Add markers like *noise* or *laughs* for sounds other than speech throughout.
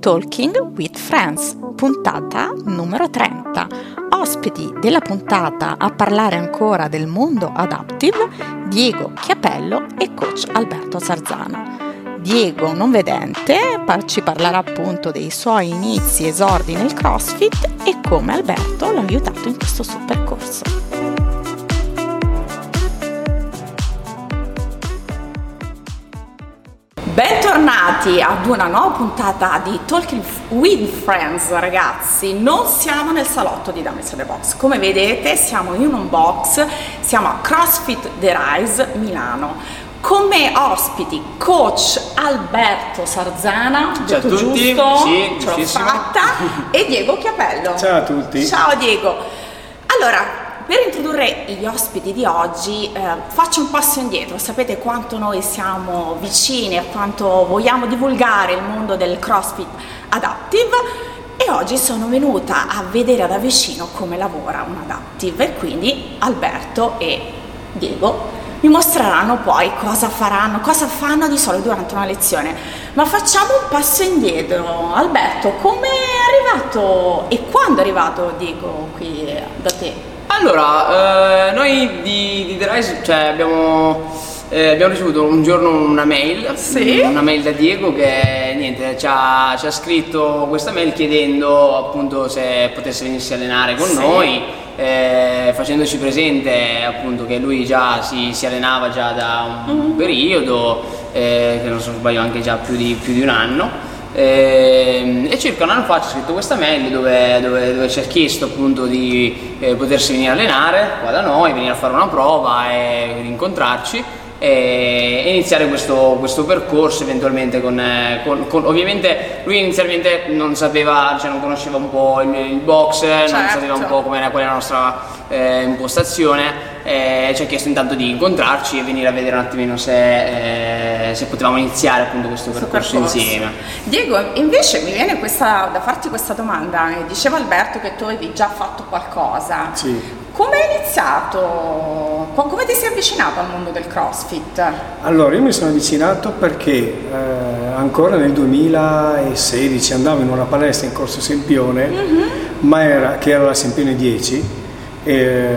Talking with Friends, puntata numero 30. Ospiti della puntata a parlare ancora del mondo adaptive, Diego Chiapello e coach Alberto Sarzano. Diego, non vedente, ci parlerà appunto dei suoi inizi esordi nel CrossFit e come Alberto l'ha aiutato in questo suo percorso. Bentornati ad una nuova puntata di Talking with Friends, ragazzi. Non siamo nel salotto di Dames the Box. Come vedete, siamo in un box, siamo a CrossFit The Rise Milano come ospiti coach Alberto Sarzana, Ciao detto a tutti, giusto, sì, ce l'ho fatta, e Diego Chiapello. Ciao a tutti. Ciao Diego. Allora, per introdurre gli ospiti di oggi eh, faccio un passo indietro, sapete quanto noi siamo vicini e quanto vogliamo divulgare il mondo del CrossFit Adaptive e oggi sono venuta a vedere da vicino come lavora un Adaptive e quindi Alberto e Diego mi mostreranno poi cosa faranno, cosa fanno di solito durante una lezione. Ma facciamo un passo indietro. Alberto, come arrivato e quando è arrivato Diego qui da te? Allora, eh, noi di, di The Rise cioè, abbiamo, eh, abbiamo, ricevuto un giorno una mail, sì. una mail da Diego che niente, ci, ha, ci ha scritto questa mail chiedendo appunto se potesse venirsi a allenare con sì. noi eh, facendoci presente appunto che lui già si, si allenava già da un mm-hmm. periodo, eh, che non so sbaglio anche già più di, più di un anno. Eh, e circa un anno fa ci ha scritto questa mail dove, dove, dove ci ha chiesto appunto di eh, potersi venire a allenare qua da noi, venire a fare una prova e incontrarci e iniziare questo, questo percorso eventualmente con, eh, con, con, ovviamente lui inizialmente non sapeva, cioè non conosceva un po' il, il box, certo. non sapeva un po' qual era la nostra eh, impostazione eh, ci ha chiesto intanto di incontrarci e venire a vedere un attimino se, eh, se potevamo iniziare appunto questo percorso, percorso, insieme. Diego, invece mi viene questa, da farti questa domanda, diceva Alberto che tu avevi già fatto qualcosa. Sì. Come hai iniziato? Come ti sei avvicinato al mondo del CrossFit? Allora, io mi sono avvicinato perché eh, ancora nel 2016 andavo in una palestra in Corso Sempione, mm-hmm. ma era, che era la Sempione 10, eh,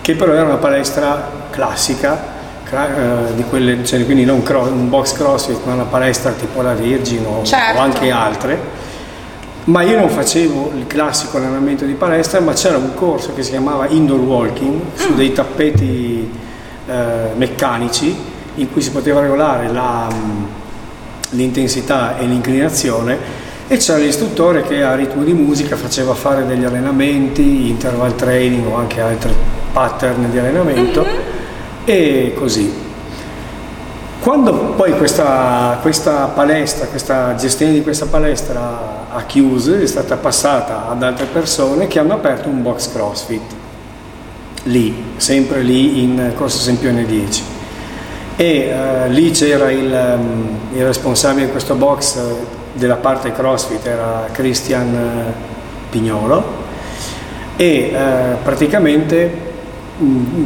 che però era una palestra classica, eh, di quelle, cioè, quindi non cross, un box CrossFit, ma una palestra tipo la Virgin o, certo. o anche altre ma io non facevo il classico allenamento di palestra, ma c'era un corso che si chiamava indoor walking su mm. dei tappeti eh, meccanici in cui si poteva regolare la, mm, l'intensità e l'inclinazione e c'era l'istruttore che a ritmo di musica faceva fare degli allenamenti, interval training o anche altri pattern di allenamento mm-hmm. e così. Quando poi questa, questa, palestra, questa gestione di questa palestra ha chiuso, è stata passata ad altre persone che hanno aperto un box CrossFit, lì, sempre lì in Corso Sempione 10. E uh, lì c'era il, um, il, responsabile di questo box della parte CrossFit, era Christian Pignolo, e uh, praticamente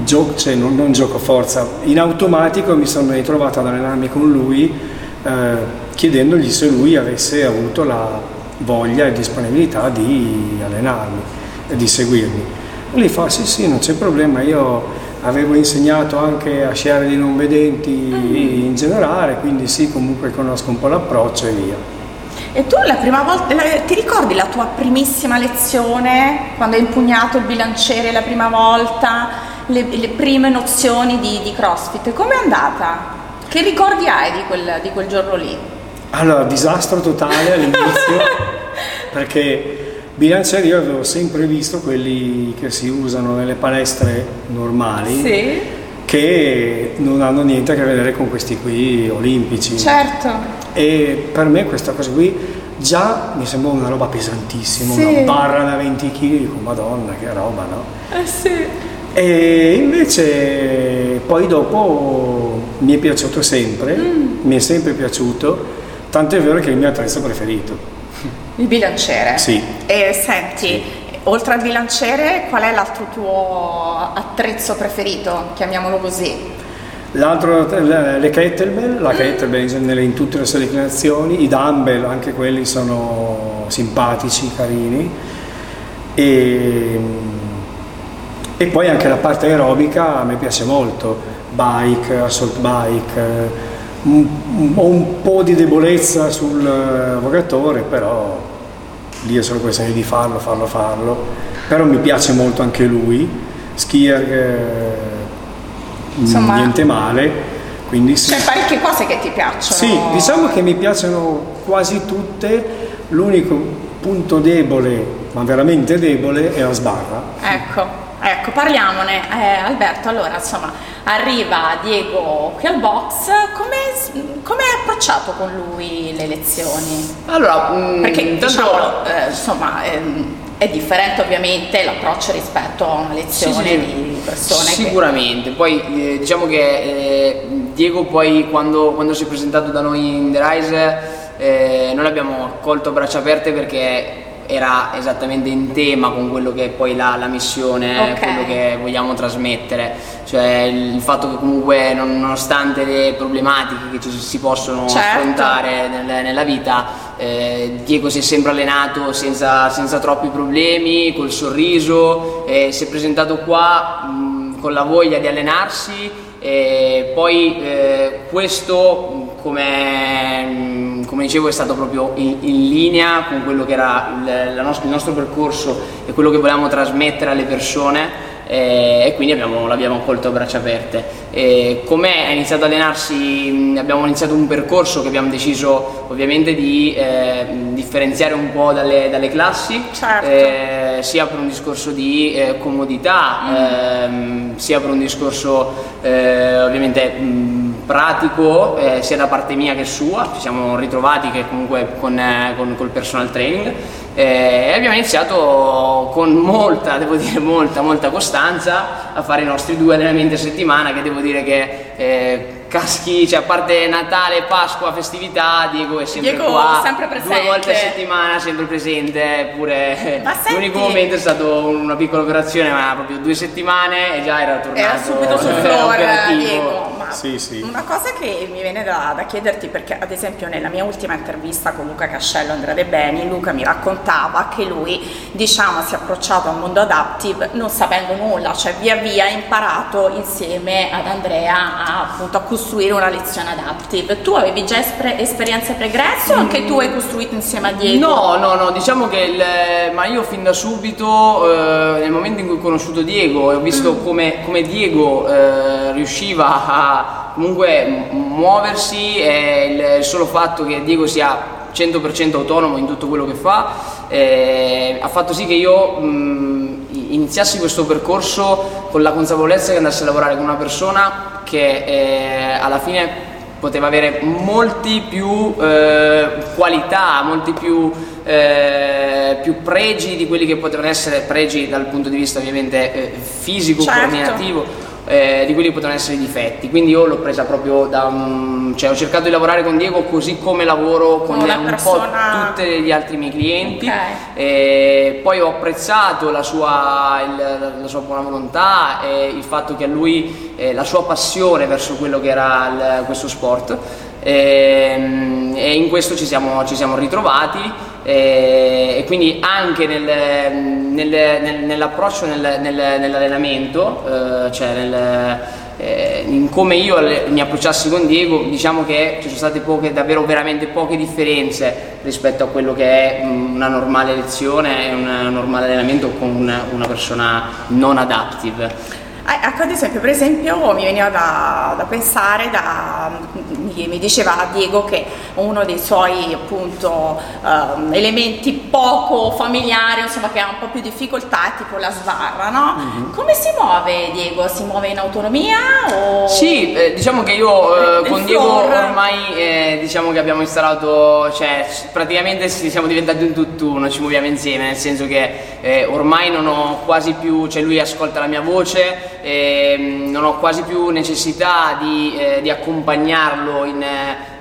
gioco, cioè non, non, gioco forza, in automatico mi sono ritrovato ad allenarmi con lui eh, chiedendogli se lui avesse avuto la voglia e disponibilità di allenarmi e di seguirmi. E lui fa sì sì non c'è problema, io avevo insegnato anche a sciare dei non vedenti mm. in generale, quindi sì comunque conosco un po' l'approccio e via. E tu la prima volta, ti ricordi la tua primissima lezione, quando hai impugnato il bilanciere la prima volta, le, le prime nozioni di, di CrossFit? Com'è andata? Che ricordi hai di quel, di quel giorno lì? Allora, disastro totale all'inizio, *laughs* perché bilancieri io avevo sempre visto quelli che si usano nelle palestre normali. Sì. Che non hanno niente a che vedere con questi qui olimpici. Certo e per me questa cosa qui già mi sembra una roba pesantissima, sì. una barra da 20 kg, dico madonna che roba, no? Eh sì. E invece poi dopo mi è piaciuto sempre, mm. mi è sempre piaciuto, tanto è vero che è il mio attrezzo preferito. Il bilanciere? Sì. E senti, sì. oltre al bilanciere, qual è l'altro tuo attrezzo preferito, chiamiamolo così? L'altro, le kettlebell, la kettlebell in, in tutte le sue declinazioni, i dumbbell, anche quelli sono simpatici, carini. E, e poi anche la parte aerobica a me piace molto, bike, assault bike, ho un po' di debolezza sul vogatore, però lì è solo questione di farlo, farlo, farlo. Però mi piace molto anche lui, skier eh, Insomma, niente male. Quindi sì. C'è parecchie cose che ti piacciono. Sì, diciamo che mi piacciono quasi tutte, l'unico punto debole, ma veramente debole, è la sbarra. Ecco. Ecco, parliamone. Eh, Alberto, allora, insomma, arriva Diego qui al box, come hai approcciato con lui le lezioni? Allora, mm, perché intanto... diciamo, eh, insomma, ehm, è differente ovviamente l'approccio rispetto a una lezione sì, sì, di persone. Sicuramente, che... poi eh, diciamo che eh, Diego poi quando, quando, si è presentato da noi in The Rise eh, noi l'abbiamo accolto a braccia aperte perché era esattamente in tema con quello che è poi la, la missione, okay. quello che vogliamo trasmettere, cioè il fatto che comunque nonostante le problematiche che ci si possono certo. affrontare nel, nella vita, eh, Diego si è sempre allenato senza, senza troppi problemi, col sorriso, eh, si è presentato qua mh, con la voglia di allenarsi e poi eh, questo come come dicevo è stato proprio in, in linea con quello che era il, nostro, il, nostro, percorso e quello che volevamo trasmettere alle persone eh, e quindi abbiamo, l'abbiamo accolto a braccia aperte. E come ha iniziato ad allenarsi, abbiamo iniziato un percorso che abbiamo deciso ovviamente di eh, differenziare un po' dalle, dalle classi, certo. eh, sia per un discorso di eh, comodità, mm. Ehm, sia per un discorso eh, ovviamente mh, pratico, eh, sia da parte mia che sua, ci siamo ritrovati che comunque con, con col personal training. E abbiamo iniziato con molta, devo dire molta, molta costanza a fare i nostri due allenamenti a settimana che devo dire che eh, caschi, cioè a parte Natale, Pasqua, festività, Diego è sempre Diego qua, sempre presente. due volte a settimana, sempre presente, pure l'unico momento è stato una piccola operazione, ma proprio due settimane e già era tornato. Era subito sul *laughs* floor, Diego. Ma sì, sì. una cosa che mi viene da, da, chiederti, perché ad esempio nella mia ultima intervista con Luca Cascello Andrea De Beni, Luca mi raccontava che lui, diciamo, si è approcciato al mondo adaptive non sapendo nulla, cioè via via ha imparato insieme ad Andrea a, appunto a costruire una lezione adaptive. Tu avevi già esper- esperienze pregresse o anche tu hai costruito insieme a Diego? No, no, no, diciamo che il, ma io fin da subito, eh, nel momento in cui ho conosciuto Diego e ho visto mm. come, come, Diego eh, riusciva a comunque muoversi e il, il solo fatto che Diego sia 100% autonomo in tutto quello che fa, eh, ha fatto sì che io mh, iniziassi questo percorso con la consapevolezza che andassi a lavorare con una persona che eh, alla fine poteva avere molti più eh, qualità, molti più, eh, più, pregi di quelli che potevano essere pregi dal punto di vista ovviamente eh, fisico, certo. coordinativo eh, di quelli che potevano essere i difetti. Quindi io l'ho presa proprio da un. cioè ho cercato di lavorare con Diego così come lavoro con un persona... po' tutti gli altri miei clienti. Okay. E poi ho apprezzato la sua, il, la sua, buona volontà e il fatto che a lui eh, la sua passione verso quello che era il, questo sport. E, ehm, e in questo ci siamo, ci siamo ritrovati e, e quindi anche nel, nel, nel, nell'approccio nell'allenamento, eh, cioè eh, in come io mi approcciassi con Diego, diciamo che ci sono state poche, davvero veramente poche differenze rispetto a quello che è una normale lezione e un normale allenamento con una persona non adaptive. Ecco, ad esempio, per esempio, mi veniva da, da pensare, da, mi, diceva Diego che uno dei suoi appunto um, elementi poco familiari, insomma, che ha un po' più difficoltà è tipo la sbarra, no? Mm-hmm. Come si muove Diego? Si muove in autonomia? O... Sì, eh, diciamo che io eh, con Diego ormai eh, diciamo che abbiamo instaurato, cioè praticamente siamo diventati un tutt'uno, ci muoviamo insieme, nel senso che eh, ormai non ho quasi più, cioè lui ascolta la mia voce eh, non ho quasi più necessità di, eh, di accompagnarlo in,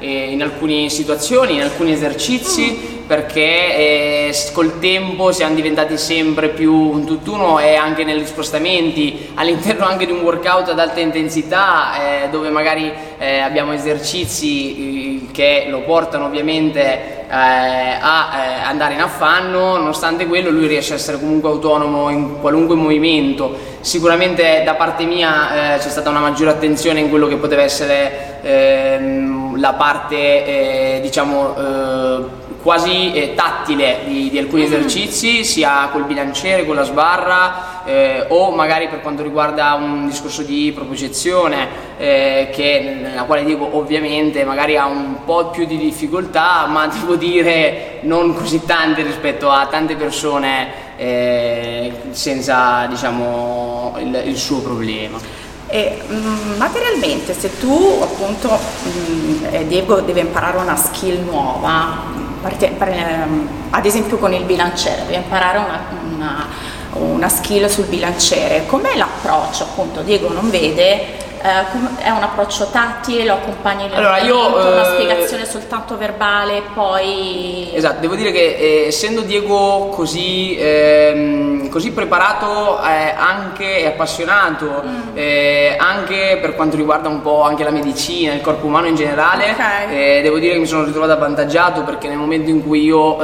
eh, in, alcune situazioni, in alcuni esercizi, perché eh, col tempo siamo diventati sempre più un tutt'uno e anche negli spostamenti *laughs* all'interno anche di un workout ad alta intensità eh, dove magari eh, abbiamo esercizi che lo portano ovviamente eh, a eh, andare in affanno, nonostante quello lui riesce a essere comunque autonomo in qualunque movimento. Sicuramente da parte mia c'è stata una maggiore attenzione in quello che poteva essere ehm, la parte eh, diciamo eh, quasi eh, tattile di, di alcuni mm. esercizi, sia col bilanciere, con la sbarra eh, o magari per quanto riguarda un discorso di propriocezione eh, che, nella quale dico ovviamente magari ha un po' più di difficoltà, ma *laughs* devo dire non così tante rispetto a tante persone eh, senza diciamo il, il suo problema. E, mh, mm, materialmente se tu appunto mh, mm, Diego deve imparare una skill nuova Ehm, ad esempio con il bilanciere, devi imparare una, una, una skill sul bilanciere. Com'è l'approccio? Appunto, Diego non vede, eh, è un approccio tattile, lo accompagni allora, io, una eh, spiegazione soltanto verbale, poi... Esatto, devo dire che eh, essendo Diego così, ehm, così preparato eh, anche e appassionato, mm. Eh, anche per quanto riguarda un po' anche la medicina, il corpo umano in generale, okay. Eh, devo dire che mi sono ritrovato avvantaggiato perché nel momento in cui io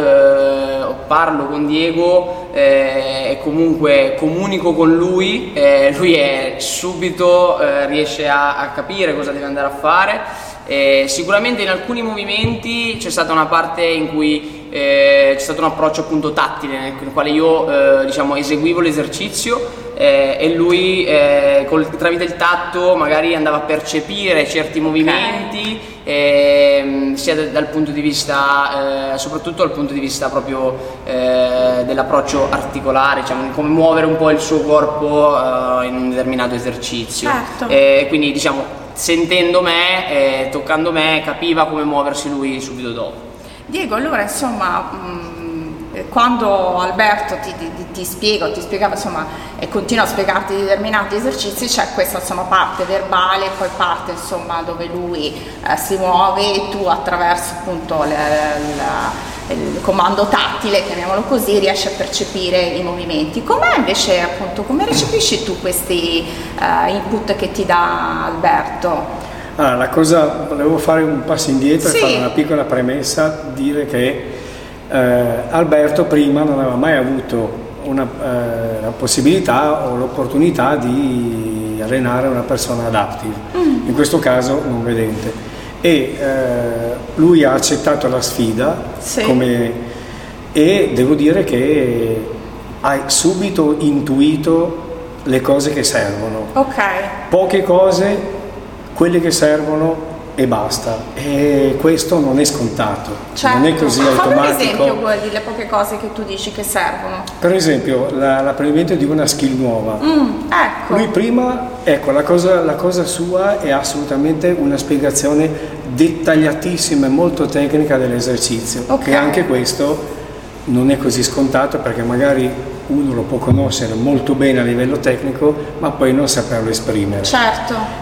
parlo con Diego e comunque comunico con lui, lui è subito riesce riesce a, a capire cosa deve andare a fare. Eh, sicuramente in alcuni movimenti c'è stata una parte in cui eh, c'è stato un approccio appunto tattile nel, quale io eh, diciamo, eseguivo l'esercizio eh, e lui eh, col, tramite il tatto magari andava a percepire certi movimenti eh, sia dal, dal punto di vista soprattutto dal punto di vista proprio dell'approccio articolare diciamo, come muovere un po' il suo corpo in un determinato esercizio. Certo. quindi diciamo sentendo me, toccando me capiva come muoversi lui subito dopo. Diego, allora insomma, mh, mm, quando Alberto ti, ti, ti spiega, ti spiegava insomma, e continua a spiegarti determinati esercizi, c'è questa insomma, parte verbale, poi parte insomma, dove lui eh, si muove e tu attraverso appunto le, le, il comando tattile, chiamiamolo così, riesci a percepire i movimenti. Com'è invece appunto, come recepisci tu questi uh, input che ti dà Alberto? Ah, la cosa, volevo fare un passo indietro sì. e fare una piccola premessa, dire che eh, Alberto prima non aveva mai avuto una, eh, la possibilità o l'opportunità di allenare una persona adaptive, mm. in questo caso non vedente. E eh, lui ha accettato la sfida sì. come, e devo dire che ha subito intuito le cose che servono. Okay. Poche cose quelle che servono e basta. E questo non è scontato, certo. non è così automatico. Fammi un esempio quelli, le poche cose che tu dici che servono. Per esempio la, l'apprendimento di una skill nuova. Mm, ecco. Lui prima, ecco, la cosa, la cosa sua è assolutamente una spiegazione dettagliatissima e molto tecnica dell'esercizio, okay. che anche questo non è così scontato perché magari uno lo può conoscere molto bene a livello tecnico, ma poi non saperlo esprimere. Certo.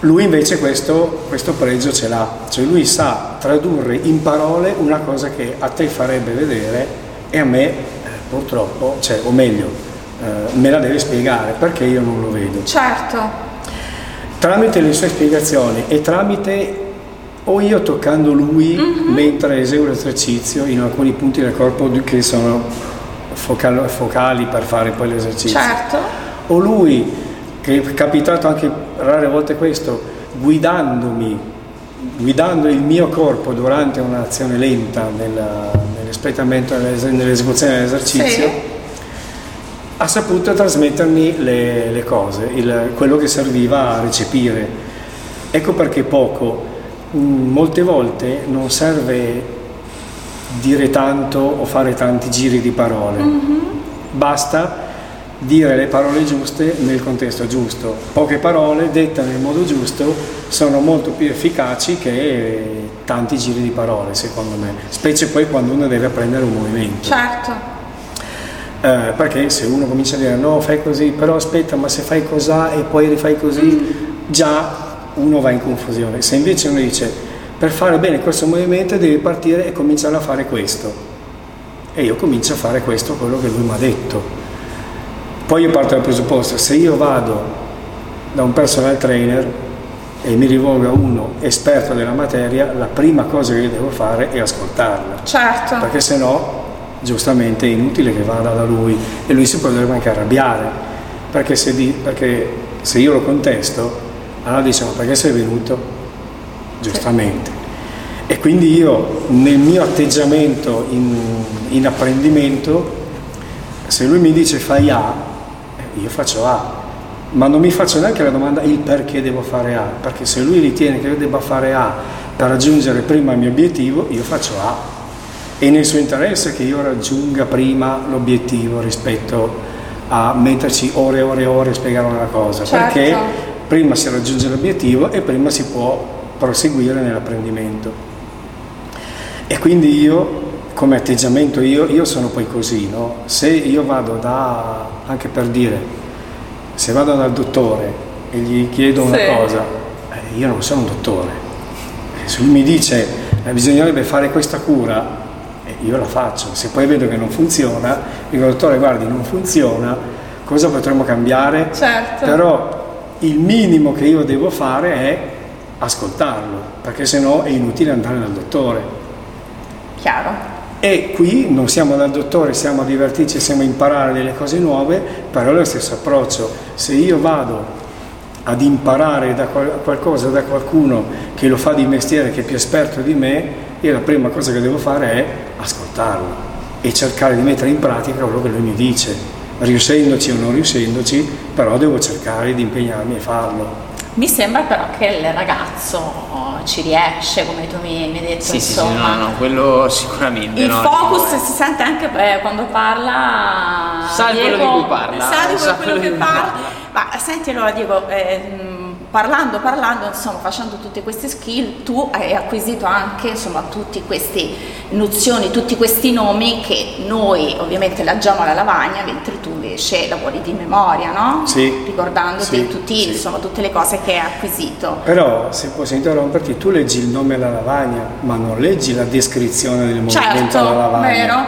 Lui invece questo, questo, pregio ce l'ha, cioè lui sa tradurre in parole una cosa che a te farebbe vedere e a me eh, purtroppo, cioè, o meglio, eh, me la deve spiegare perché io non lo vedo. Certo. Tramite le sue spiegazioni e tramite o io toccando lui mm-hmm. mentre eseguo l'esercizio in alcuni punti del corpo che sono focali, focali per fare poi l'esercizio. Certo. O lui che è capitato anche rare volte questo, guidandomi, guidando il mio corpo durante un'azione lenta nella, nell'espletamento, nell'esecuzione dell'esercizio, sì. ha saputo trasmettermi le, le cose, il, quello che serviva a recepire. Ecco perché poco, mm, molte volte non serve dire tanto o fare tanti giri di parole, mm-hmm. basta dire le parole giuste nel contesto giusto. Poche parole dette nel modo giusto sono molto più efficaci che tanti giri di parole, secondo me, specie poi quando uno deve apprendere un movimento. Certo. Eh, perché se uno comincia a dire no, fai così, però aspetta, ma se fai cos'ha e poi rifai così, mm. già uno va in confusione. Se invece uno dice per fare bene questo movimento devi partire e cominciare a fare questo e io comincio a fare questo, quello che lui mi ha detto. Poi io parto dal presupposto, se io vado da un personal trainer e mi rivolgo a uno esperto della materia, la prima cosa che io devo fare è ascoltarlo. Certo. Perché se no, giustamente è inutile che vada da lui e lui si potrebbe anche arrabbiare. Perché se, di, perché se io lo contesto, allora dice ma perché sei venuto? Giustamente. E quindi io nel mio atteggiamento in, in apprendimento, se lui mi dice fai A, io faccio A, ma non mi faccio neanche la domanda il perché devo fare A, perché se lui ritiene che io debba fare A per raggiungere prima il mio obiettivo, io faccio A. E nel suo interesse che io raggiunga prima l'obiettivo rispetto a metterci ore e ore e ore a spiegare una cosa, Certo. perché prima si raggiunge l'obiettivo e prima si può proseguire nell'apprendimento. E quindi io, come atteggiamento, io, io sono poi così, no? Se io vado da, anche per dire, se vado dal dottore e gli chiedo una Sì. cosa, eh, io non sono un dottore. Eh, Se lui mi dice eh, bisognerebbe fare questa cura, eh, io la faccio. Se poi vedo che non funziona, dico dottore guardi non funziona, cosa potremmo cambiare? Certo. Però il minimo che io devo fare è ascoltarlo, perché sennò è inutile andare dal dottore. Chiaro. E qui non siamo dal dottore, siamo a divertirci, siamo a imparare delle cose nuove, però è lo stesso approccio. Se io vado ad imparare da qual- qualcosa da qualcuno che lo fa di mestiere, che è più esperto di me, io la prima cosa che devo fare è ascoltarlo e cercare di mettere in pratica quello che lui mi dice, riuscendoci o non riuscendoci, però devo cercare di impegnarmi a farlo. Mi sembra però che il ragazzo ci riesce, come tu mi, mi hai detto, Sì, sì, sì, insomma. no, no, quello sicuramente. Il no, focus dico- si sente anche eh, quando parla. Sa quello di cui parla, Sa di sa quello, quello che parla. parla. Ma senti allora Diego, eh, parlando, parlando, insomma, facendo tutte queste skill, tu hai acquisito anche insomma tutte queste nozioni, tutti questi nomi che noi ovviamente leggiamo alla lavagna, mentre tu invece lavori di memoria, no? Sì. Ricordandoti Sì, tutti, sì. insomma, tutte le cose che hai acquisito. Però, se posso interromperti, tu leggi il nome alla lavagna, ma non leggi la descrizione del movimento alla Certo, lavagna. vero?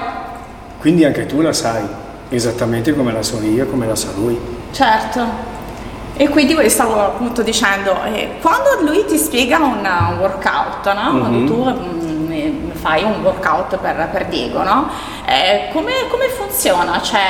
Quindi anche tu la sai, esattamente come la so io, come la sa lui. Certo. E quindi stavo appunto dicendo, eh, quando lui ti spiega un, un workout, no? quando tu mm, eh, fai un workout per, per Diego, no? Eh, come, come funziona? Cioè,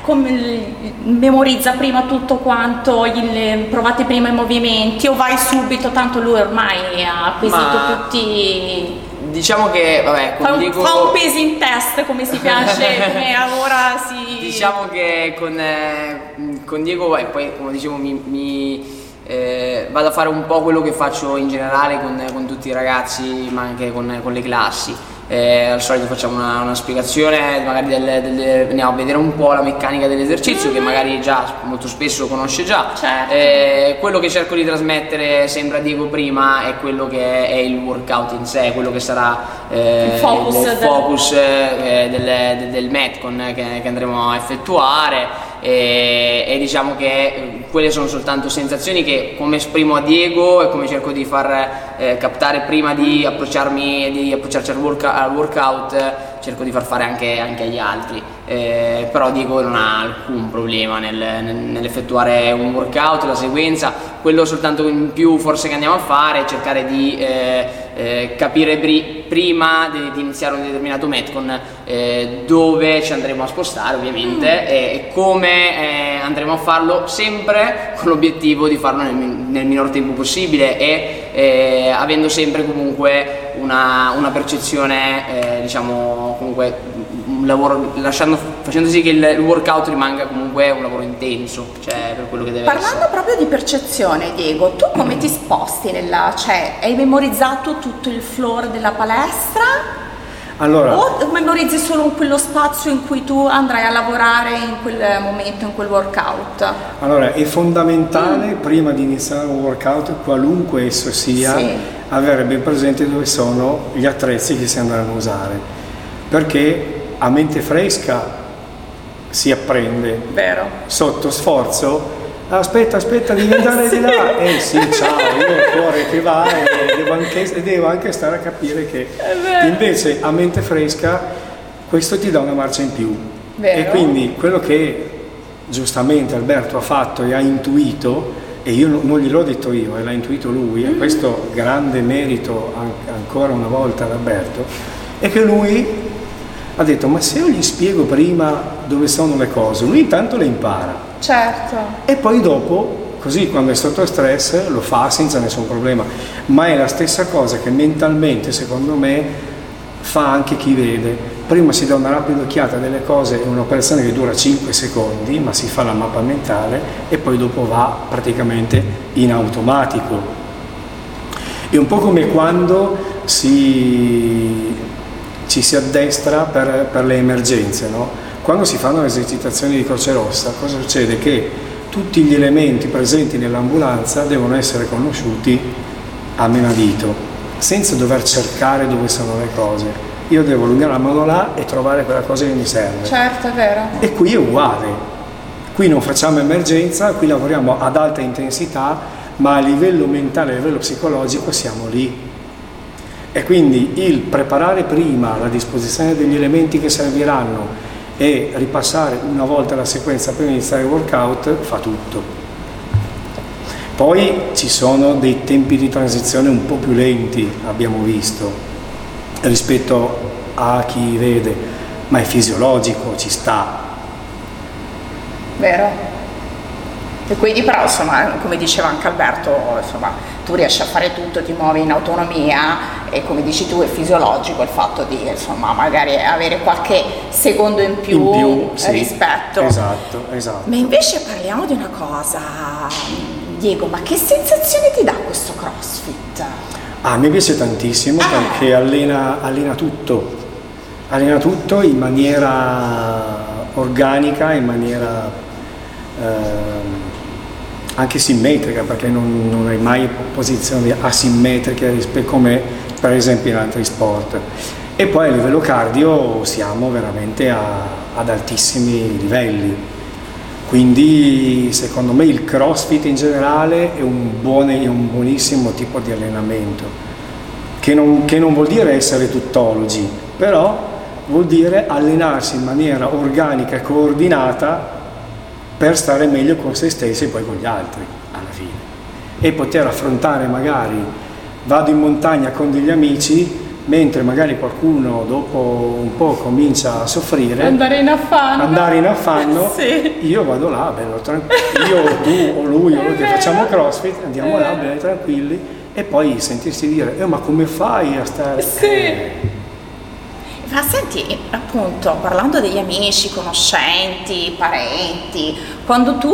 come memorizza prima tutto quanto, il- provate prima i movimenti o vai subito, tanto lui ormai ha acquisito Ma- tutti... Diciamo che, vabbè, Fa un, dico... fa un pacing test come si piace, *laughs* come ora si... Diciamo che con, eh, con Diego, e poi come dicevo, mi, mi, eh, vado a fare un po' quello che faccio in generale con, con tutti i ragazzi, ma anche con, con le classi. Eh, al solito facciamo una, una spiegazione, magari del- del- andiamo a vedere un po' la meccanica dell'esercizio che magari già molto spesso conosce già. Certo. Eh, quello che cerco di trasmettere sempre a Diego prima è quello che è il workout in sé, quello che sarà eh, Il focus il del- focus eh, del, del, del Metcon che, che andremo a effettuare e, e diciamo che eh, quelle sono soltanto sensazioni che come esprimo a Diego e come cerco di far eh, captare prima di approcciarmi di approcciarci al, worka- al workout eh, cerco di far fare anche, anche agli altri Eh, però Diego non ha alcun problema nel- nel- nell'effettuare un workout la sequenza. Quello soltanto in più forse che andiamo a fare è cercare di eh, eh, capire pri- prima di, di iniziare un determinato Metcon eh, dove ci andremo a spostare ovviamente e, e come eh, andremo a farlo sempre con l'obiettivo di farlo nel, nel minor tempo possibile e eh, avendo sempre comunque una, una percezione diciamo comunque un lavoro lasciando, facendo sì che il, il workout rimanga comunque un lavoro intenso cioè per quello che deve essere Parlando proprio di percezione, Diego, tu come ti sposti nella... cioè hai memorizzato tutto il floor della palestra Allora, o memorizzi solo in quello spazio in cui tu andrai a lavorare in quel momento, in quel workout? allora, è fondamentale prima di iniziare un workout, qualunque esso sia, Sì. avere ben presente dove sono gli attrezzi che si andranno a usare, perché a mente fresca si apprende, Vero. sotto sforzo aspetta aspetta devi andare di *laughs* là eh sì ciao io ho il cuore che va e devo anche, e devo anche stare a capire che invece a mente fresca questo ti dà una marcia in più. Vero. E quindi quello che giustamente Alberto ha fatto e ha intuito, e io non- gliel'ho detto io, e l'ha intuito lui, e questo grande merito an- ancora una volta ad Alberto, è che lui ha detto ma se io gli spiego prima dove sono le cose, lui intanto le impara Certo. e poi dopo, così quando è sotto stress, lo fa senza nessun problema. Ma è la stessa cosa che mentalmente, secondo me, fa anche chi vede. Prima si dà una rapida occhiata delle cose in un'operazione che dura 5 secondi, ma si fa la mappa mentale e poi dopo va praticamente in automatico. È un po' come quando si, ci si addestra per, per le emergenze, no? Quando si fanno le esercitazioni di Croce Rossa, cosa succede? Che tutti gli elementi presenti nell'ambulanza devono essere conosciuti a menadito, senza dover cercare dove sono le cose. Io devo allungare la mano là e trovare quella cosa che mi serve. Certo, è vero. E qui è uguale. Qui non facciamo emergenza, qui lavoriamo ad alta intensità, ma a livello mentale, a livello psicologico siamo lì. E quindi il preparare prima la disposizione degli elementi che serviranno e ripassare una volta la sequenza prima di iniziare il workout fa tutto. Poi ci sono dei tempi di transizione un po' più lenti, abbiamo visto, rispetto a chi vede, ma è fisiologico, ci sta. Vero. E quindi però insomma, come diceva anche Alberto, insomma, tu riesci a fare tutto, ti muovi in autonomia e come dici tu è fisiologico il fatto di insomma magari avere qualche secondo in più, In più, sì. rispetto. Esatto, esatto. Ma invece parliamo di una cosa, Diego, ma che sensazione ti dà questo CrossFit? Ah, mi piace tantissimo Ah. perché allena, allena tutto, allena tutto in maniera organica, in maniera ehm, anche simmetrica, perché non, non hai mai posizioni asimmetriche come per esempio in altri sport. E poi a livello cardio siamo veramente a- ad altissimi livelli. Quindi secondo me il CrossFit in generale è un, buon- è un buonissimo tipo di allenamento, che non, che non vuol dire essere tuttologi, però vuol dire allenarsi in maniera organica e coordinata per stare meglio con se stessi e poi con gli altri alla fine. E poter affrontare magari, vado in montagna con degli amici, mentre magari qualcuno dopo un po' comincia a soffrire, Andare in affanno. andare in affanno, *laughs* Sì. io vado là, bello tranquillo, io o tu o lui o noi che facciamo crossfit, andiamo là, belli tranquilli e poi sentirsi dire, eh, ma come fai a stare... Sì. Eh, Ma senti, appunto, parlando degli amici, conoscenti, parenti, quando tu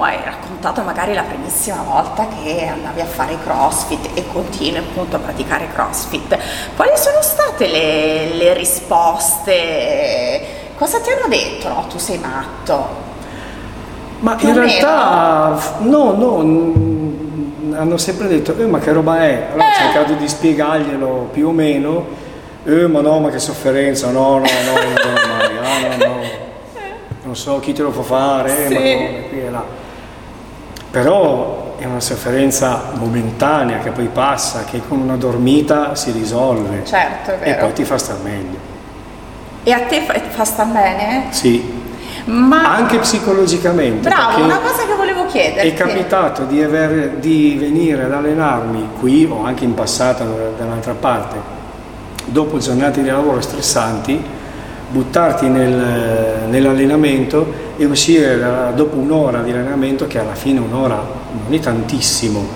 hai raccontato magari la primissima volta che andavi a fare CrossFit e continui appunto a praticare CrossFit, quali sono state le, le risposte? Cosa ti hanno detto? No, tu sei matto. Ma Più in realtà no, no, hanno sempre detto, eh, ma che roba è? Allora ho Eh. cercato di spiegarglielo più o meno, eh, ma no, ma che sofferenza, no, no, no, non devo mai, ah, no, no, non so chi te lo fa fare, eh, ma Sì. come, qui e là. Però è una sofferenza momentanea che poi passa, che con una dormita si risolve Certo, è e vero. poi ti fa star meglio. E a te fa, fa star bene? Sì, Ma anche psicologicamente. bravo, una cosa che volevo chiederti. È capitato di, aver- di venire ad allenarmi qui o anche in passato da un'altra parte, dopo giornate di lavoro stressanti, buttarti nel- nell'allenamento e uscire da- dopo un'ora di allenamento, che alla fine un'ora non è tantissimo,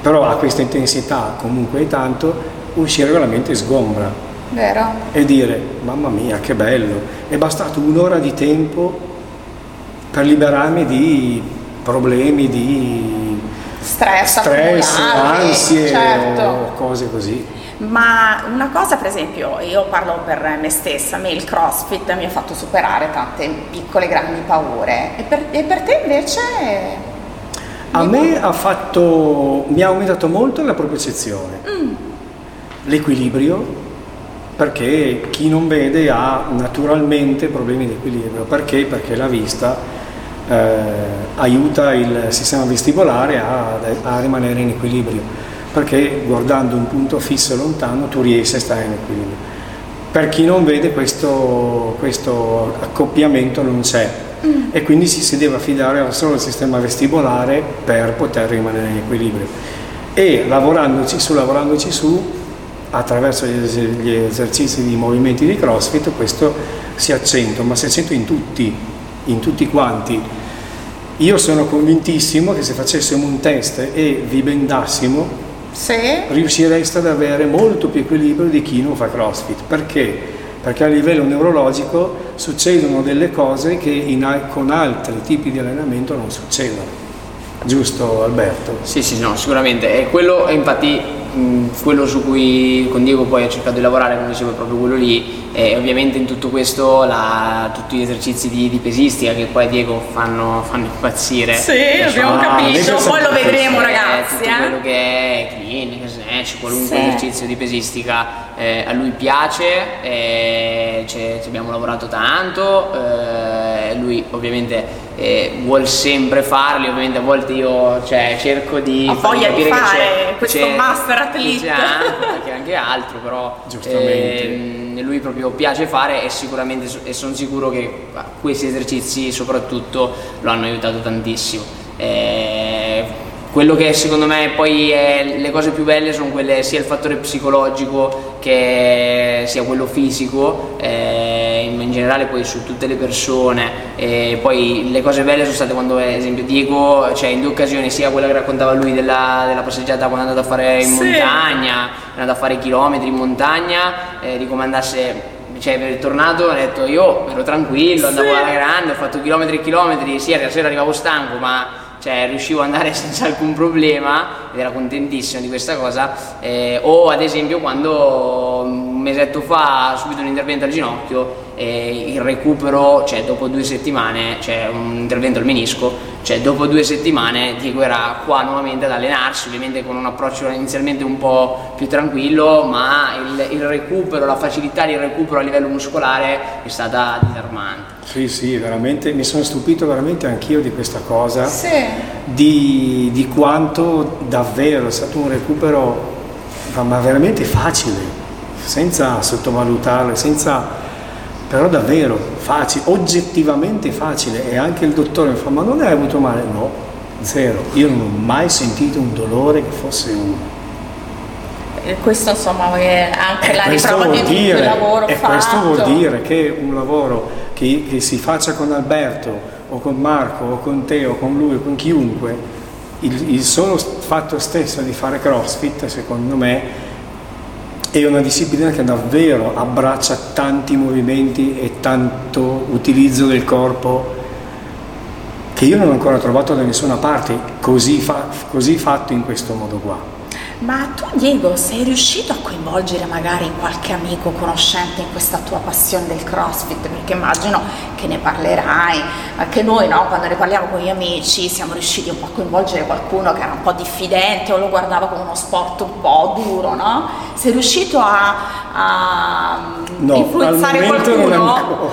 però a questa intensità comunque è tanto, uscire veramente sgombra Vero? e dire mamma mia che bello, è bastato un'ora di tempo per liberarmi di problemi, di Stress, stress, ansie certo. o cose così. Ma una cosa, per esempio, io parlo per me stessa, a me il CrossFit mi ha fatto superare tante piccole grandi paure. E per, e per te invece? A me ha fatto, mi ha aumentato molto la propriocezione, Mm. l'equilibrio, perché chi non vede ha naturalmente problemi di equilibrio. Perché? Perché la vista eh, aiuta il sistema vestibolare a, a rimanere in equilibrio, perché guardando un punto fisso lontano tu riesci a stare in equilibrio. Per chi non vede questo, questo accoppiamento non c'è mm. e quindi ci si deve affidare solo al sistema vestibolare per poter rimanere in equilibrio. E lavorandoci su, lavorandoci su, attraverso gli esercizi di movimenti di CrossFit, questo si accentua, ma si accentua in tutti, in tutti quanti. Io sono convintissimo che se facessimo un test e vi bendassimo, sì. riuscireste ad avere molto più equilibrio di chi non fa CrossFit. Perché? Perché a livello neurologico succedono delle cose che in, con altri tipi di allenamento non succedono. Giusto Alberto? Sì, sì, no, sicuramente. E quello è infatti quello su cui con Diego poi ho cercato di lavorare, come dicevo, è proprio quello lì. E ovviamente in tutto questo la, tutti gli esercizi di, di, pesistica che poi Diego fanno, fanno impazzire. Sì, abbiamo capito, poi lo vedremo ragazzi. Tutto eh? quello che è clinic, snatch, qualunque sì. esercizio di pesistica eh, a lui piace, eh, ci abbiamo lavorato tanto, eh, lui ovviamente eh, vuol sempre farli, ovviamente a volte io cioè, cerco di... Ha voglia di fare questo master athlete. Anche, anche altro, però eh, lui proprio piace fare e sicuramente e sono sicuro che questi esercizi soprattutto lo hanno aiutato tantissimo. Eh, quello che secondo me poi è, le cose più belle sono quelle sia il fattore psicologico che sia quello fisico eh, in, generale poi su tutte le persone e poi le cose belle sono state quando ad esempio Diego cioè in due occasioni sia quella che raccontava lui della, della passeggiata quando è andato a fare in sì. montagna è andato a fare chilometri in montagna eh, di come andasse cioè è tornato ha detto io ero tranquillo andavo alla grande ho fatto chilometri e chilometri sì la sera arrivavo stanco ma cioè riuscivo ad andare *laughs* senza alcun problema ed era contentissimo di questa cosa eh, o ad esempio quando un mesetto fa ha subito un intervento al ginocchio e il recupero cioè dopo due settimane cioè un intervento al menisco cioè dopo due settimane Diego era qua nuovamente ad allenarsi ovviamente con un approccio inizialmente un po' più tranquillo ma il, il recupero la facilità di recupero a livello muscolare è stata disarmante sì, sì, veramente, mi sono stupito veramente anch'io di questa cosa, sì. di, di, quanto davvero è stato un recupero ma veramente facile, senza sottovalutarlo, senza, però davvero facile, oggettivamente facile e anche il dottore mi fa ma non hai avuto male? No, zero, io non ho mai sentito un dolore che fosse uno questo insomma è anche e la riprova di dire, un lavoro e fatto. questo vuol dire che un lavoro che, che, si faccia con Alberto o con Marco o con te o con lui o con chiunque il, il solo fatto stesso di fare crossfit secondo me è una disciplina che davvero abbraccia tanti movimenti e tanto utilizzo del corpo che io non ho ancora trovato da nessuna parte così, fa, così fatto in questo modo qua. Ma tu Diego sei riuscito a coinvolgere magari qualche amico conoscente in questa tua passione del CrossFit? Perché immagino che ne parlerai, anche noi no? quando ne parliamo con gli amici siamo riusciti un po' a coinvolgere qualcuno che era un po' diffidente o lo guardava come uno sport un po' duro, no? Sei riuscito a, a no, influenzare qualcuno? ancora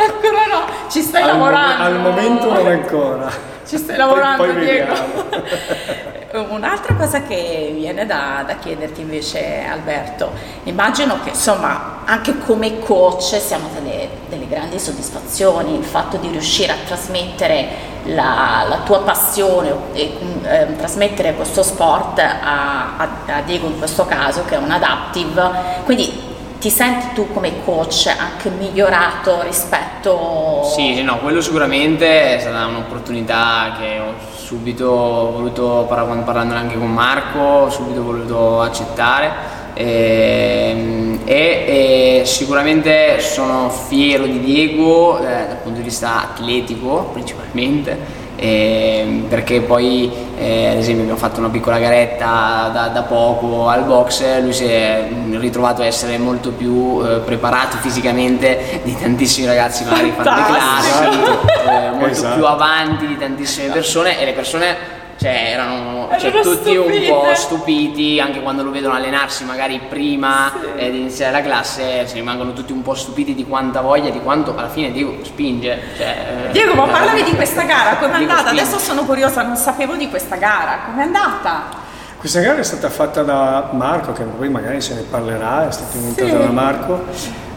*laughs* no, ci stai al lavorando. Mom- al momento non ancora. Ci stai lavorando, poi, poi Diego. *laughs* Un'altra cosa che viene da, da, chiederti invece, Alberto, immagino che insomma anche come coach siamo delle, delle grandi soddisfazioni, il fatto di riuscire a trasmettere la, la tua passione e eh, trasmettere questo sport a, a, a Diego in questo caso che è un adaptive, quindi ti senti tu come coach anche migliorato rispetto... Sì, no, quello sicuramente è stata un'opportunità che ho subito voluto, parlando anche con Marco, ho subito voluto accettare ehm, e, e, e sicuramente sono fiero di Diego eh, dal punto di vista atletico principalmente eh, perché poi eh, ad esempio abbiamo fatto una piccola garetta da, da, poco al box, lui si è ritrovato a essere molto più eh, preparato fisicamente di tantissimi ragazzi magari fanno le classi, eh, molto esatto. più avanti di tantissime persone e le persone cioè erano cioè, tutti stupite. un po' stupiti anche quando lo vedono allenarsi magari prima sì. eh, di iniziare la classe si rimangono tutti un po' stupiti di quanta voglia di quanto alla fine Diego spinge cioè, eh, Diego ma parlavi di questa gara com'è andata? Spinge. adesso sono curiosa non sapevo di questa gara com'è andata? Questa gara è stata fatta da Marco, che poi magari se ne parlerà, è stata inventata Sì. da Marco.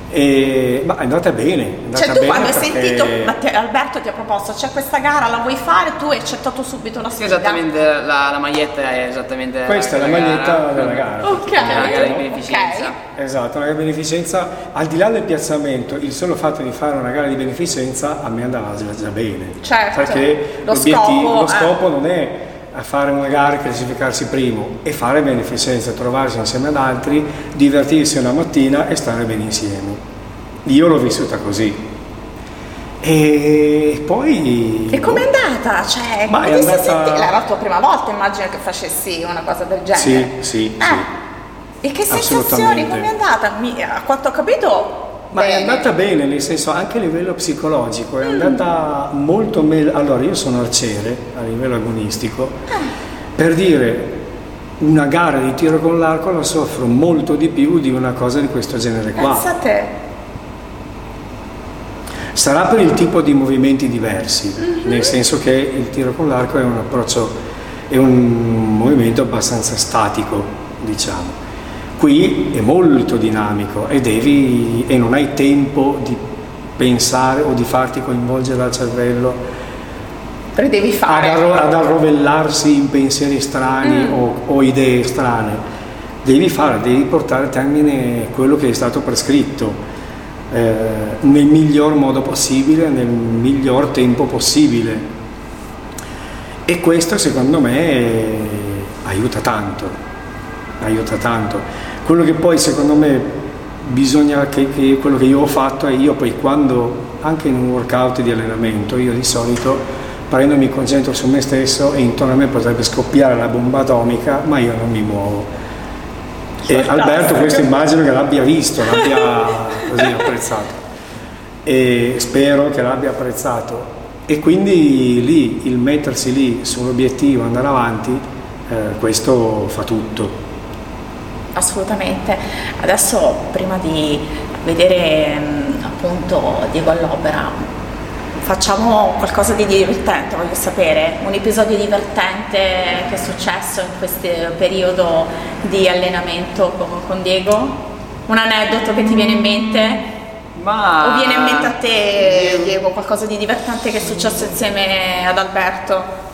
E, ma è andata bene. È andata Cioè tu bene quando hai perché- sentito, Matteo- Alberto ti ha proposto c'è questa gara, la vuoi fare, tu hai accettato subito la Sì, sfida. esattamente, la, la maglietta è esattamente Questa è la maglietta della gara. Ok, una gara di beneficenza. Esatto, una beneficenza, al di là del piazzamento, il solo fatto di fare una gara di beneficenza a me andava già, bene. Certo, Perché lo scopo, lo eh. scopo non è a fare una gara e classificarsi primo, è fare beneficenza, trovarsi insieme ad altri, divertirsi una mattina e stare bene insieme. Io l'ho vissuta così. E poi... E com'è andata? Cioè, Ma come è andata- sentita? Era la tua prima volta, immagino che facessi una cosa del genere. Sì, sì, Eh. sì. E che sensazioni? Com'è andata? Mi- a quanto ho capito, Ma è bene. andata bene, nel senso anche a livello psicologico, è Mm. andata molto meglio. Allora, io sono arciere a livello agonistico, Ah. per dire una gara di tiro con l'arco la soffro molto di più di una cosa di questo genere qua. Pensa a te. Sarà per il tipo di movimenti diversi, Mhm. nel senso che il tiro con l'arco è un approccio, è un movimento abbastanza statico, diciamo. Qui è molto dinamico e, devi, e non hai tempo di pensare o di farti coinvolgere dal cervello ad, fare. arro- ad arrovellarsi in pensieri strani Mm. o, o idee strane. Devi fare, devi portare a termine quello che è stato prescritto eh, nel miglior modo possibile, nel miglior tempo possibile. E questo secondo me aiuta tanto, aiuta tanto. Quello che poi secondo me bisogna che, che quello che io ho fatto è io poi quando anche in un workout di allenamento io di solito prendo mi concentro su me stesso e intorno a me potrebbe scoppiare la bomba atomica ma io non mi muovo e Fantastico. Alberto questo immagino che l'abbia visto l'abbia *laughs* così apprezzato e spero che l'abbia apprezzato e quindi lì il mettersi lì sull'obiettivo andare avanti eh, questo fa tutto Assolutamente. Adesso prima di vedere mm, appunto Diego all'opera, facciamo qualcosa di divertente, voglio sapere, un episodio divertente che è successo in questo periodo di allenamento con, Diego? Un aneddoto che ti viene in mente? Ma... O viene in mente a te, Diego, qualcosa di divertente che è successo insieme ad Alberto?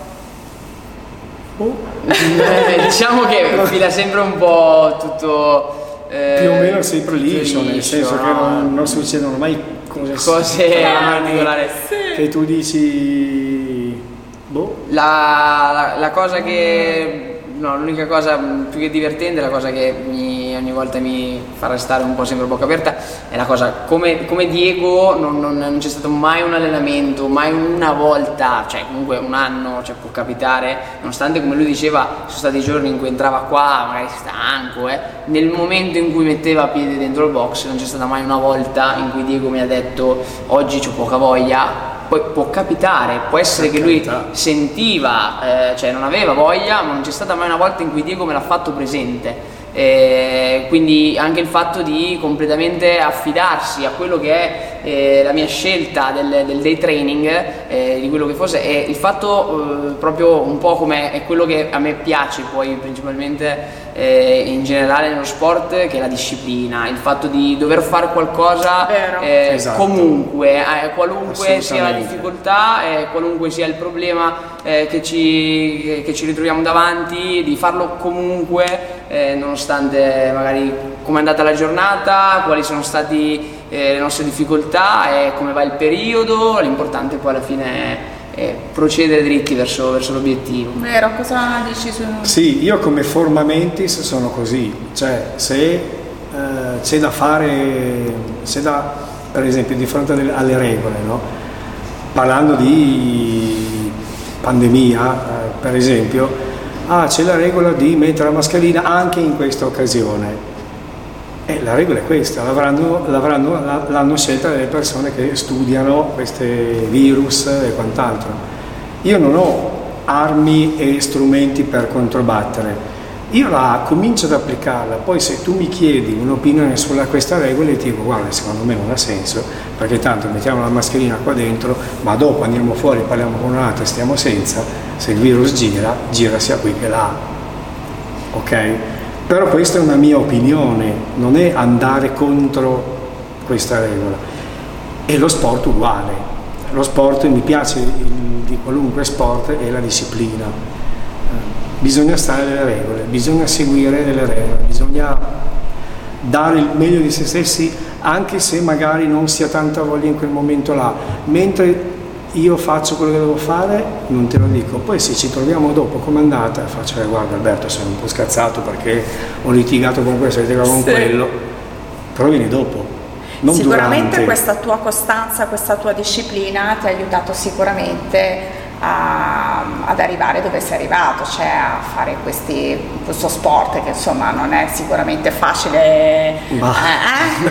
Eh, diciamo che fila sempre un po' tutto... eh, più o meno sempre tutto liscio nel liscio, senso che no? non, non succedono mai cose, Cose strane particolari. che tu dici boh La, la- la cosa che... No, l'unica cosa più che divertente, la cosa che mi- ogni volta mi fa restare un po' sempre a bocca aperta è la cosa, come, come Diego non, non- non c'è stato mai un allenamento, mai una volta, cioè comunque un anno, cioè può capitare, nonostante come lui diceva, sono stati giorni in cui entrava qua, magari stanco, eh, nel momento in cui metteva piede dentro il box non c'è stata mai una volta in cui Diego mi ha detto oggi ho poca voglia, poi può capitare, può essere che lui sentiva, eh, cioè non aveva voglia, ma non c'è stata mai una volta in cui Diego me l'ha fatto presente. Eh, quindi anche il fatto di completamente affidarsi a quello che è eh, la mia scelta del, del day training, eh, di quello che fosse, è il fatto eh, proprio un po' come è quello che a me piace poi principalmente eh, in generale nello sport, che è la disciplina, il fatto di dover fare qualcosa eh, Esatto. comunque, eh, qualunque sia la difficoltà, eh, qualunque sia il problema eh, che, ci, che- ci ritroviamo davanti, di farlo comunque, eh, nonostante magari come è andata la giornata, quali sono state le nostre difficoltà e come va il periodo, l'importante poi alla fine è, è procedere dritti verso, verso l'obiettivo. Vero, cosa dici su... Sì, io come forma mentis sono così, cioè se eh, c'è da fare, c'è da, per esempio di fronte alle, alle regole, no? parlando di pandemia, eh, per esempio, ah, c'è la regola di mettere la mascherina anche in questa occasione. E la regola è questa, l'avranno, l'avranno- la- l'hanno scelta delle persone che studiano questi virus e quant'altro. Io non ho armi e strumenti per controbattere, io la comincio ad applicarla, poi se tu mi chiedi un'opinione sulla questa regola ti dico guarda secondo me non ha senso, perché tanto mettiamo la mascherina qua dentro, ma dopo andiamo fuori, parliamo con un altro stiamo senza, se il virus gira, gira sia qui che là. ok? Però questa è una mia opinione, non è andare contro questa regola. E lo sport uguale. Lo sport mi piace di qualunque sport è la disciplina. Bisogna stare nelle regole, bisogna seguire delle regole, bisogna dare il meglio di se stessi anche se magari non si ha tanta voglia in quel momento là. Mentre io faccio quello che devo fare, non te lo dico. Poi se ci troviamo dopo come è andata, faccio, eh, guarda Alberto, sono un po' scazzato perché ho litigato con questo, ho litigato con sì. quello, però vieni dopo. Non sicuramente durante. questa tua costanza, questa tua disciplina ti ha aiutato sicuramente a, ad arrivare dove sei arrivato, cioè a fare questi, questo sport che insomma non è sicuramente facile. Bah.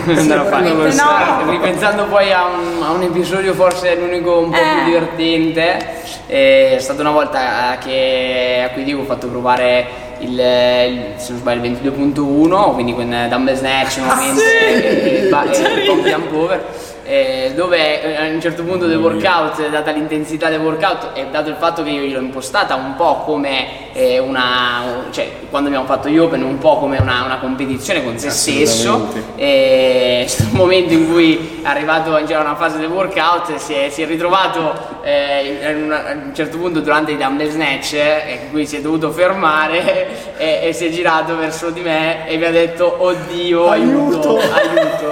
Eh, eh? *laughs* sicuramente no. Ripensando poi a un, a un, episodio forse l'unico un po' eh. più divertente, è stata una volta che a cui dico ho fatto provare il, il, se non sbaglio il 22.1 quindi con Dumbbell Snatch ah, sì? e, e, e, e Jump Over eh, dove eh, a un certo punto del workout, data l'intensità del workout e dato il fatto che io l'ho impostata un po' come eh, una, cioè quando abbiamo fatto gli Open, un po' come una, una competizione con se stesso, e è un momento in cui è arrivato in una fase del workout, si è, si è ritrovato eh, una, a un certo punto durante i dumbbell snatch, eh, in cui si è dovuto fermare e, e, si è girato verso di me e mi ha detto oddio aiuto, aiuto. aiuto.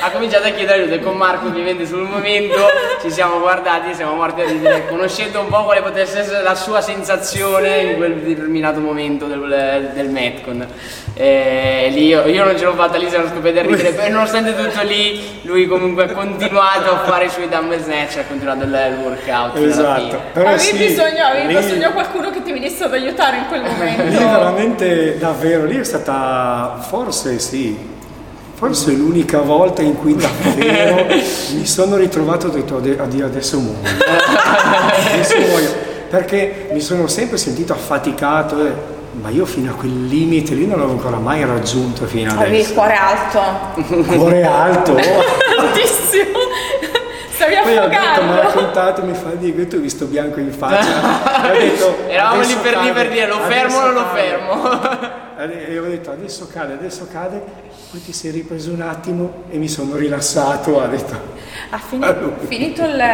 ha cominciato a chiedere aiuto e con Marco ovviamente sul momento ci siamo guardati siamo morti a ridere conoscendo un po' quale potesse essere la sua sensazione in quel determinato momento del, del Metcon e lì io, io, non ce l'ho fatta lì siamo scoppiati a ridere *laughs* però nonostante tutto lì lui comunque ha continuato a fare i suoi dumbbell snatch ha continuato il, il workout esatto avevi sì, bisogno, avevi lì, bisogno qualcuno che ti venisse ad aiutare in quel *laughs* momento lì veramente davvero lì è stata forse sì Forse è l'unica volta in cui davvero *laughs* mi sono ritrovato detto a dire adesso muoio. adesso muoio. Perché mi sono sempre sentito affaticato, eh, ma io fino a quel limite lì non l'avevo ancora mai raggiunto fino adesso. Avevi il cuore alto. Cuore alto? *laughs* Altissimo. Stavi Poi affogando. Poi ho detto, mi ha raccontato, mi fa, Diego, tu hai visto bianco in faccia. *laughs* detto, Eravamo lì per lì per dire, lo fermo o non lo fermo? *laughs* E ho detto, adesso cade, adesso cade poi ti sei ripreso un attimo e mi sono rilassato, ha detto. Ha *laughs* finito, allora. finito il,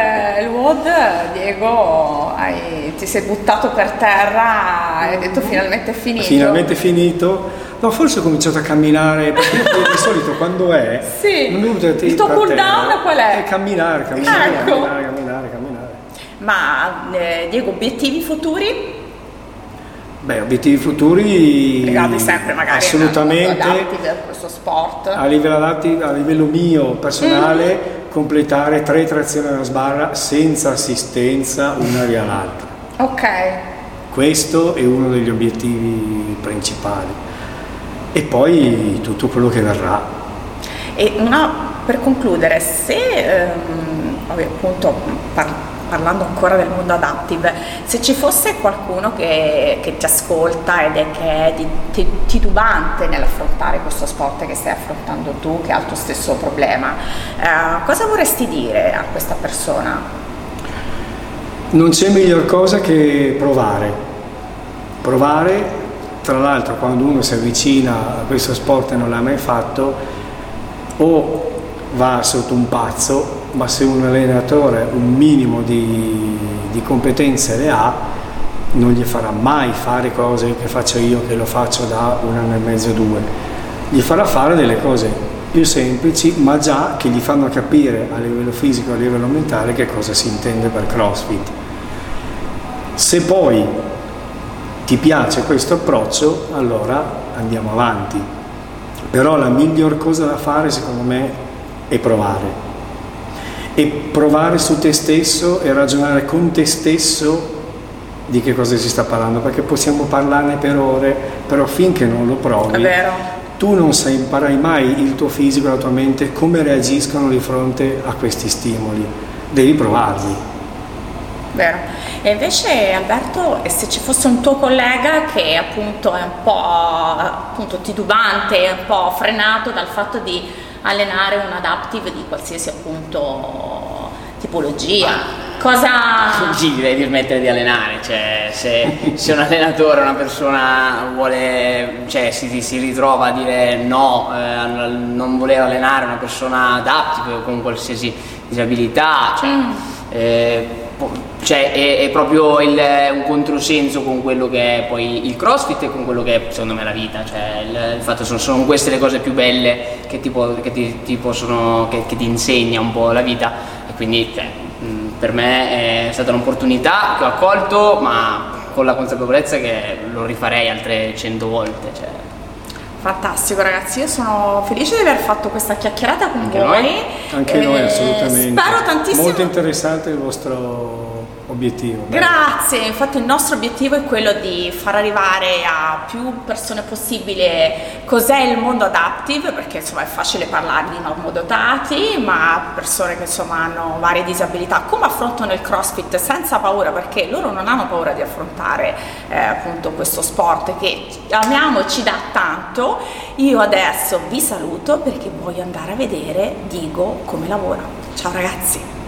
il WOD, Diego, hai, ti sei buttato per terra e hai detto finalmente è finito. Finalmente è finito. No, forse ho cominciato a camminare, perché di solito quando è... Sì, non mi il tuo cool down qual è? È camminare, camminare, ecco. camminare, camminare, camminare. Ma eh, Diego, obiettivi futuri? Beh, obiettivi futuri legati sempre magari assolutamente a questo sport. A livello, a livello mio personale, mm-hmm. completare tre trazioni alla sbarra senza assistenza una via l'altra. Ok. Questo è uno degli obiettivi principali. E poi tutto quello che verrà. E una, per concludere, se ehm, appunto par- parlando ancora del mondo adaptive, se ci fosse qualcuno che, che ti ascolta ed è che è titubante nell'affrontare questo sport che stai affrontando tu, che ha il tuo stesso problema, eh, cosa vorresti dire a questa persona? Non c'è miglior cosa che provare. Provare, tra l'altro quando uno si avvicina a questo sport e non l'ha mai fatto, o va sotto un pazzo ma se un allenatore un minimo di, di competenze le ha, non gli farà mai fare cose che faccio io, che lo faccio da un anno e mezzo, due. Gli farà fare delle cose più semplici, ma già che gli fanno capire a livello fisico, a livello mentale, che cosa si intende per CrossFit. Se poi ti piace questo approccio, allora andiamo avanti. Però la miglior cosa da fare, secondo me, è provare e provare su te stesso e ragionare con te stesso di che cosa si sta parlando, perché possiamo parlarne per ore, però finché non lo provi, tu non sai, imparai mai il tuo fisico e la tua mente come reagiscono di fronte a questi stimoli, devi provarli. Vero. E invece Alberto, se ci fosse un tuo collega che appunto è un po' appunto, titubante, un po' frenato dal fatto di allenare un adaptive di qualsiasi appunto tipologia? Cosa... Sì, direi di smettere di allenare, cioè se, se un allenatore, una persona vuole, cioè si, si ritrova a dire no, eh, non voler allenare una persona adaptive con qualsiasi disabilità, cioè, mm. eh, cioè è, è, proprio il, un controsenso con quello che è poi il crossfit e con quello che è secondo me la vita, cioè il, il fatto sono, sono, queste le cose più belle che ti, che ti, ti, possono, che, che ti insegna un po' la vita e quindi cioè, per me è stata un'opportunità che ho accolto, ma con la consapevolezza che lo rifarei altre cento volte. Cioè. Fantastico ragazzi, io sono felice di aver fatto questa chiacchierata con Anche voi. Noi. Anche eh, noi assolutamente. Spero tantissimo. Molto interessante il vostro obiettivo. Grazie, infatti il nostro obiettivo è quello di far arrivare a più persone possibile cos'è il mondo adaptive, perché insomma è facile parlare di normodotati, ma persone che insomma hanno varie disabilità, come affrontano il CrossFit senza paura, perché loro non hanno paura di affrontare eh, appunto questo sport che amiamo, ci dà tanto. Io adesso vi saluto perché voglio andare a vedere Digo come lavora. Ciao ragazzi!